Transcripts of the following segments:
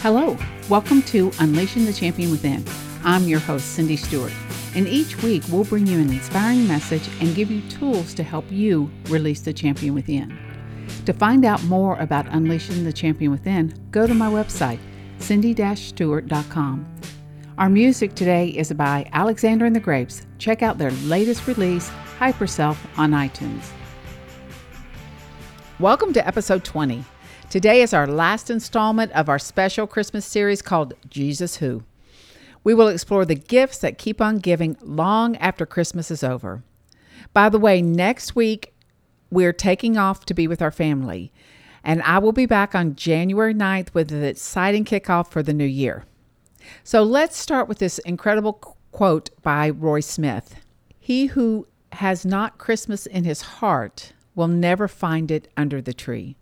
Hello, welcome to Unleashing the Champion Within. I'm your host, Cindy Stewart, and each week we'll bring you an inspiring message and give you tools to help you release the champion within. To find out more about Unleashing the Champion Within, go to my website, cindy-stewart.com. Our music today is by Alexander and the Grapes. Check out their latest release, Hyper Self, on iTunes. Welcome to episode 20. Today is our last installment of our special Christmas series called Jesus Who. We will explore the gifts that keep on giving long after Christmas is over. By the way, next week we're taking off to be with our family, and I will be back on January 9th with an exciting kickoff for the new year. So let's start with this incredible quote by Roy Smith He who has not Christmas in his heart will never find it under the tree.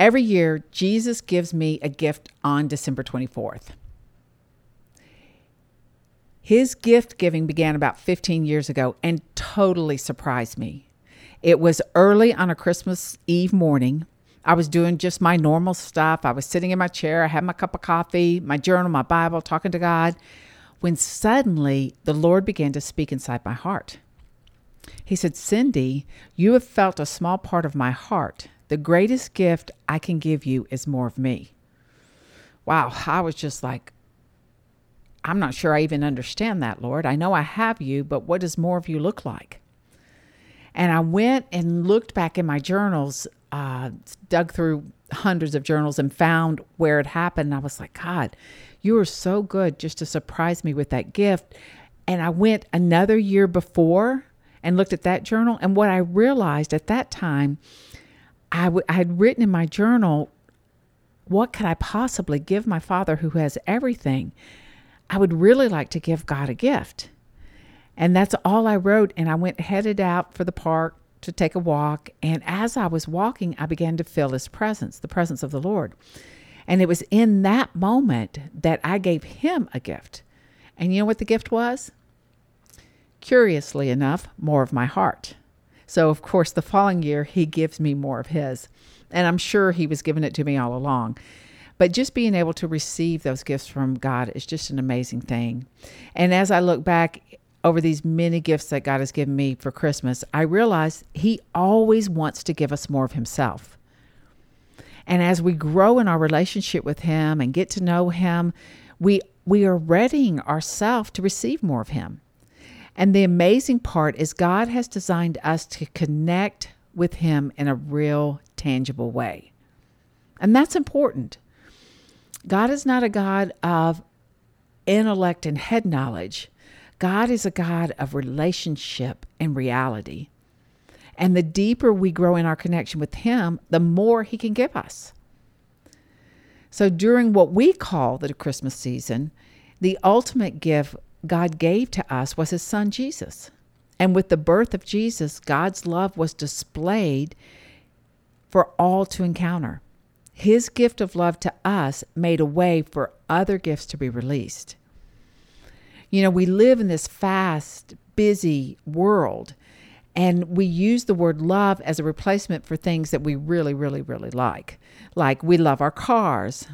Every year, Jesus gives me a gift on December 24th. His gift giving began about 15 years ago and totally surprised me. It was early on a Christmas Eve morning. I was doing just my normal stuff. I was sitting in my chair, I had my cup of coffee, my journal, my Bible, talking to God, when suddenly the Lord began to speak inside my heart. He said, Cindy, you have felt a small part of my heart the greatest gift I can give you is more of me. Wow, I was just like, I'm not sure I even understand that, Lord. I know I have you, but what does more of you look like? And I went and looked back in my journals, uh, dug through hundreds of journals, and found where it happened. And I was like, God, you are so good just to surprise me with that gift. And I went another year before and looked at that journal. And what I realized at that time I, w- I had written in my journal, what could I possibly give my father who has everything? I would really like to give God a gift. And that's all I wrote. And I went headed out for the park to take a walk. And as I was walking, I began to feel his presence, the presence of the Lord. And it was in that moment that I gave him a gift. And you know what the gift was? Curiously enough, more of my heart. So, of course, the following year, he gives me more of his. And I'm sure he was giving it to me all along. But just being able to receive those gifts from God is just an amazing thing. And as I look back over these many gifts that God has given me for Christmas, I realize He always wants to give us more of Himself. And as we grow in our relationship with Him and get to know Him, we, we are readying ourselves to receive more of Him. And the amazing part is, God has designed us to connect with Him in a real, tangible way. And that's important. God is not a God of intellect and head knowledge. God is a God of relationship and reality. And the deeper we grow in our connection with Him, the more He can give us. So during what we call the Christmas season, the ultimate gift God gave to us was his son Jesus. And with the birth of Jesus, God's love was displayed for all to encounter. His gift of love to us made a way for other gifts to be released. You know, we live in this fast, busy world, and we use the word love as a replacement for things that we really, really, really like. Like we love our cars,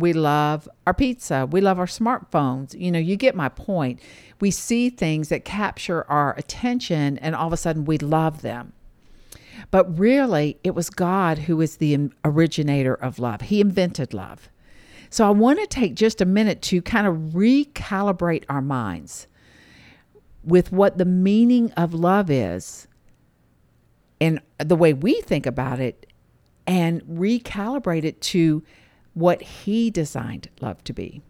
we love our pizza. We love our smartphones. You know, you get my point. We see things that capture our attention and all of a sudden we love them. But really, it was God who is the originator of love. He invented love. So I want to take just a minute to kind of recalibrate our minds with what the meaning of love is and the way we think about it and recalibrate it to what He designed love to be.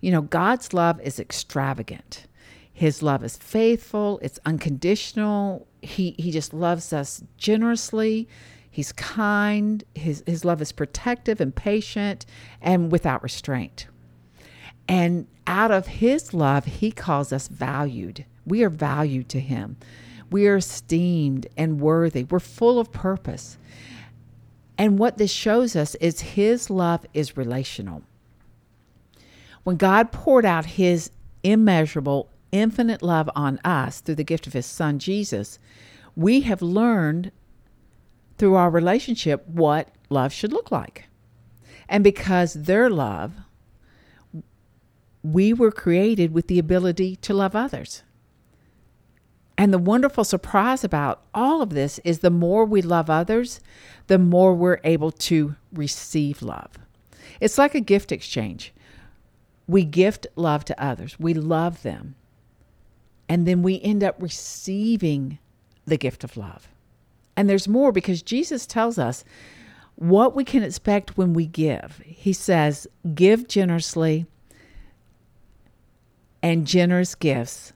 You know, God's love is extravagant. His love is faithful, it's unconditional. He, he just loves us generously. He's kind. His, his love is protective and patient and without restraint. And out of His love, He calls us valued. We are valued to Him. We are esteemed and worthy. We're full of purpose. And what this shows us is his love is relational. When God poured out his immeasurable, infinite love on us through the gift of his son Jesus, we have learned through our relationship what love should look like. And because their love, we were created with the ability to love others. And the wonderful surprise about all of this is the more we love others, the more we're able to receive love. It's like a gift exchange. We gift love to others, we love them, and then we end up receiving the gift of love. And there's more because Jesus tells us what we can expect when we give. He says, Give generously and generous gifts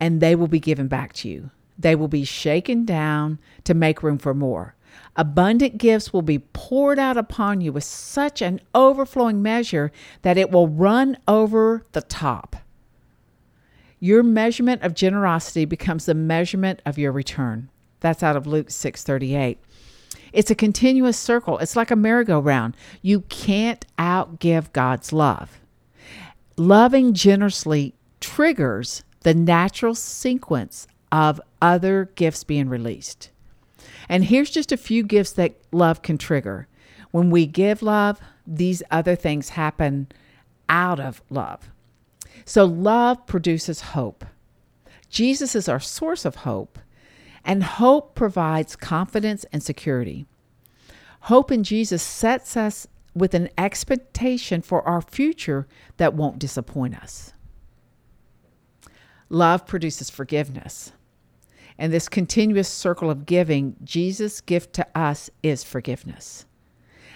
and they will be given back to you. They will be shaken down to make room for more. Abundant gifts will be poured out upon you with such an overflowing measure that it will run over the top. Your measurement of generosity becomes the measurement of your return. That's out of Luke 6:38. It's a continuous circle. It's like a merry-go-round. You can't outgive God's love. Loving generously triggers the natural sequence of other gifts being released. And here's just a few gifts that love can trigger. When we give love, these other things happen out of love. So, love produces hope. Jesus is our source of hope, and hope provides confidence and security. Hope in Jesus sets us with an expectation for our future that won't disappoint us. Love produces forgiveness. And this continuous circle of giving, Jesus' gift to us is forgiveness.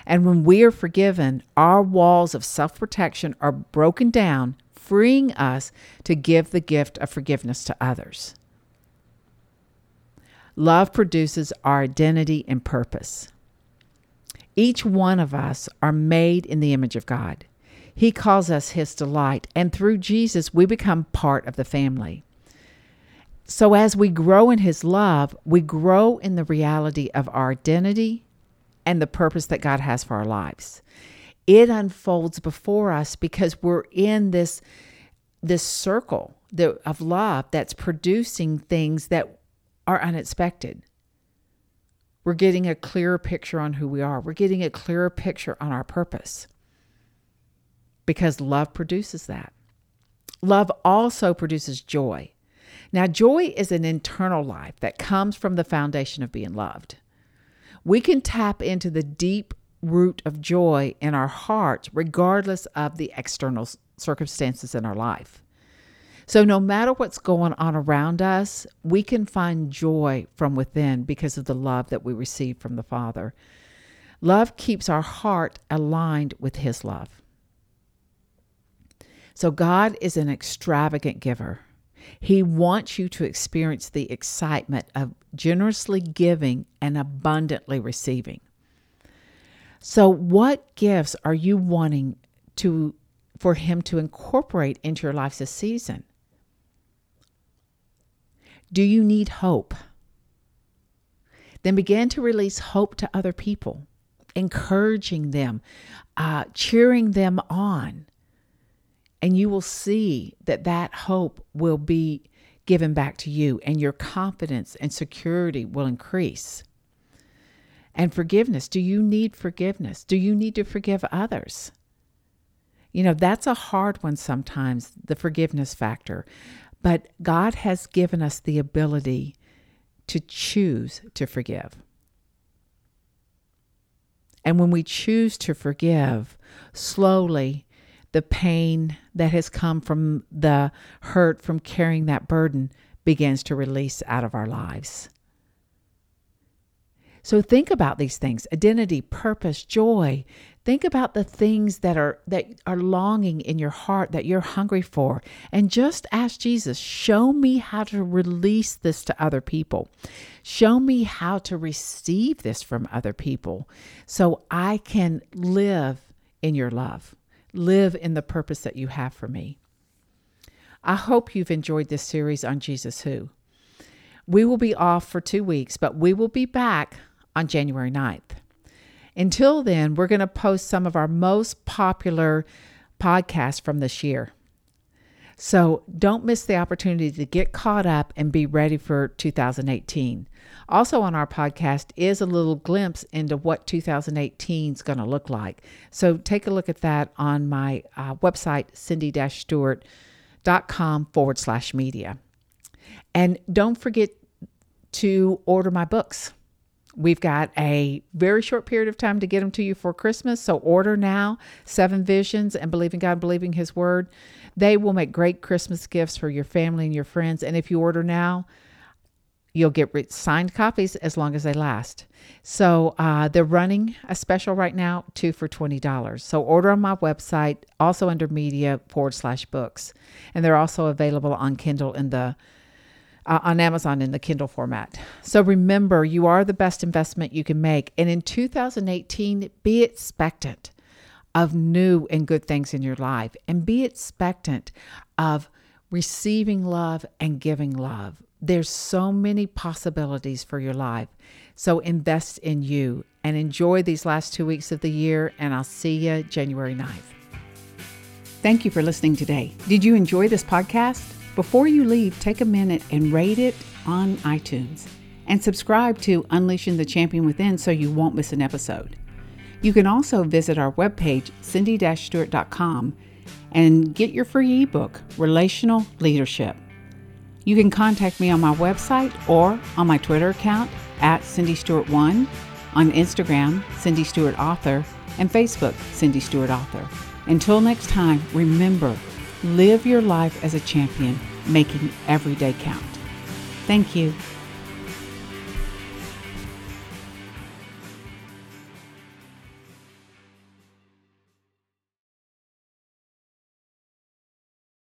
And when we are forgiven, our walls of self protection are broken down, freeing us to give the gift of forgiveness to others. Love produces our identity and purpose. Each one of us are made in the image of God. He calls us His delight, and through Jesus, we become part of the family. So, as we grow in His love, we grow in the reality of our identity and the purpose that God has for our lives. It unfolds before us because we're in this, this circle of love that's producing things that are unexpected. We're getting a clearer picture on who we are, we're getting a clearer picture on our purpose because love produces that. Love also produces joy. Now, joy is an internal life that comes from the foundation of being loved. We can tap into the deep root of joy in our hearts, regardless of the external circumstances in our life. So, no matter what's going on around us, we can find joy from within because of the love that we receive from the Father. Love keeps our heart aligned with His love. So, God is an extravagant giver. He wants you to experience the excitement of generously giving and abundantly receiving. So, what gifts are you wanting to for him to incorporate into your life this season? Do you need hope? Then begin to release hope to other people, encouraging them, uh, cheering them on. And you will see that that hope will be given back to you, and your confidence and security will increase. And forgiveness. Do you need forgiveness? Do you need to forgive others? You know, that's a hard one sometimes, the forgiveness factor. But God has given us the ability to choose to forgive. And when we choose to forgive, slowly the pain that has come from the hurt from carrying that burden begins to release out of our lives. So think about these things identity, purpose, joy. Think about the things that are that are longing in your heart that you're hungry for and just ask Jesus, show me how to release this to other people. Show me how to receive this from other people so I can live in your love live in the purpose that you have for me. I hope you've enjoyed this series on Jesus Who. We will be off for two weeks, but we will be back on January 9th. Until then, we're going to post some of our most popular podcasts from this year. So don't miss the opportunity to get caught up and be ready for 2018. Also, on our podcast is a little glimpse into what 2018 is going to look like. So take a look at that on my uh, website, cindy stewart.com forward slash media. And don't forget to order my books. We've got a very short period of time to get them to you for Christmas. So order now Seven Visions and Believing God, Believing His Word. They will make great Christmas gifts for your family and your friends. And if you order now, you'll get signed copies as long as they last. So uh, they're running a special right now, two for $20. So order on my website, also under media forward slash books. And they're also available on Kindle in the uh, on Amazon in the Kindle format. So remember, you are the best investment you can make. And in 2018, be expectant of new and good things in your life and be expectant of receiving love and giving love. There's so many possibilities for your life. So invest in you and enjoy these last two weeks of the year. And I'll see you January 9th. Thank you for listening today. Did you enjoy this podcast? Before you leave, take a minute and rate it on iTunes and subscribe to Unleashing the Champion Within so you won't miss an episode. You can also visit our webpage, cindy-stewart.com, and get your free ebook, Relational Leadership. You can contact me on my website or on my Twitter account at Cindy Stewart One, on Instagram, Cindy Stewart Author, and Facebook, Cindy Stewart Author. Until next time, remember Live your life as a champion, making every day count. Thank you.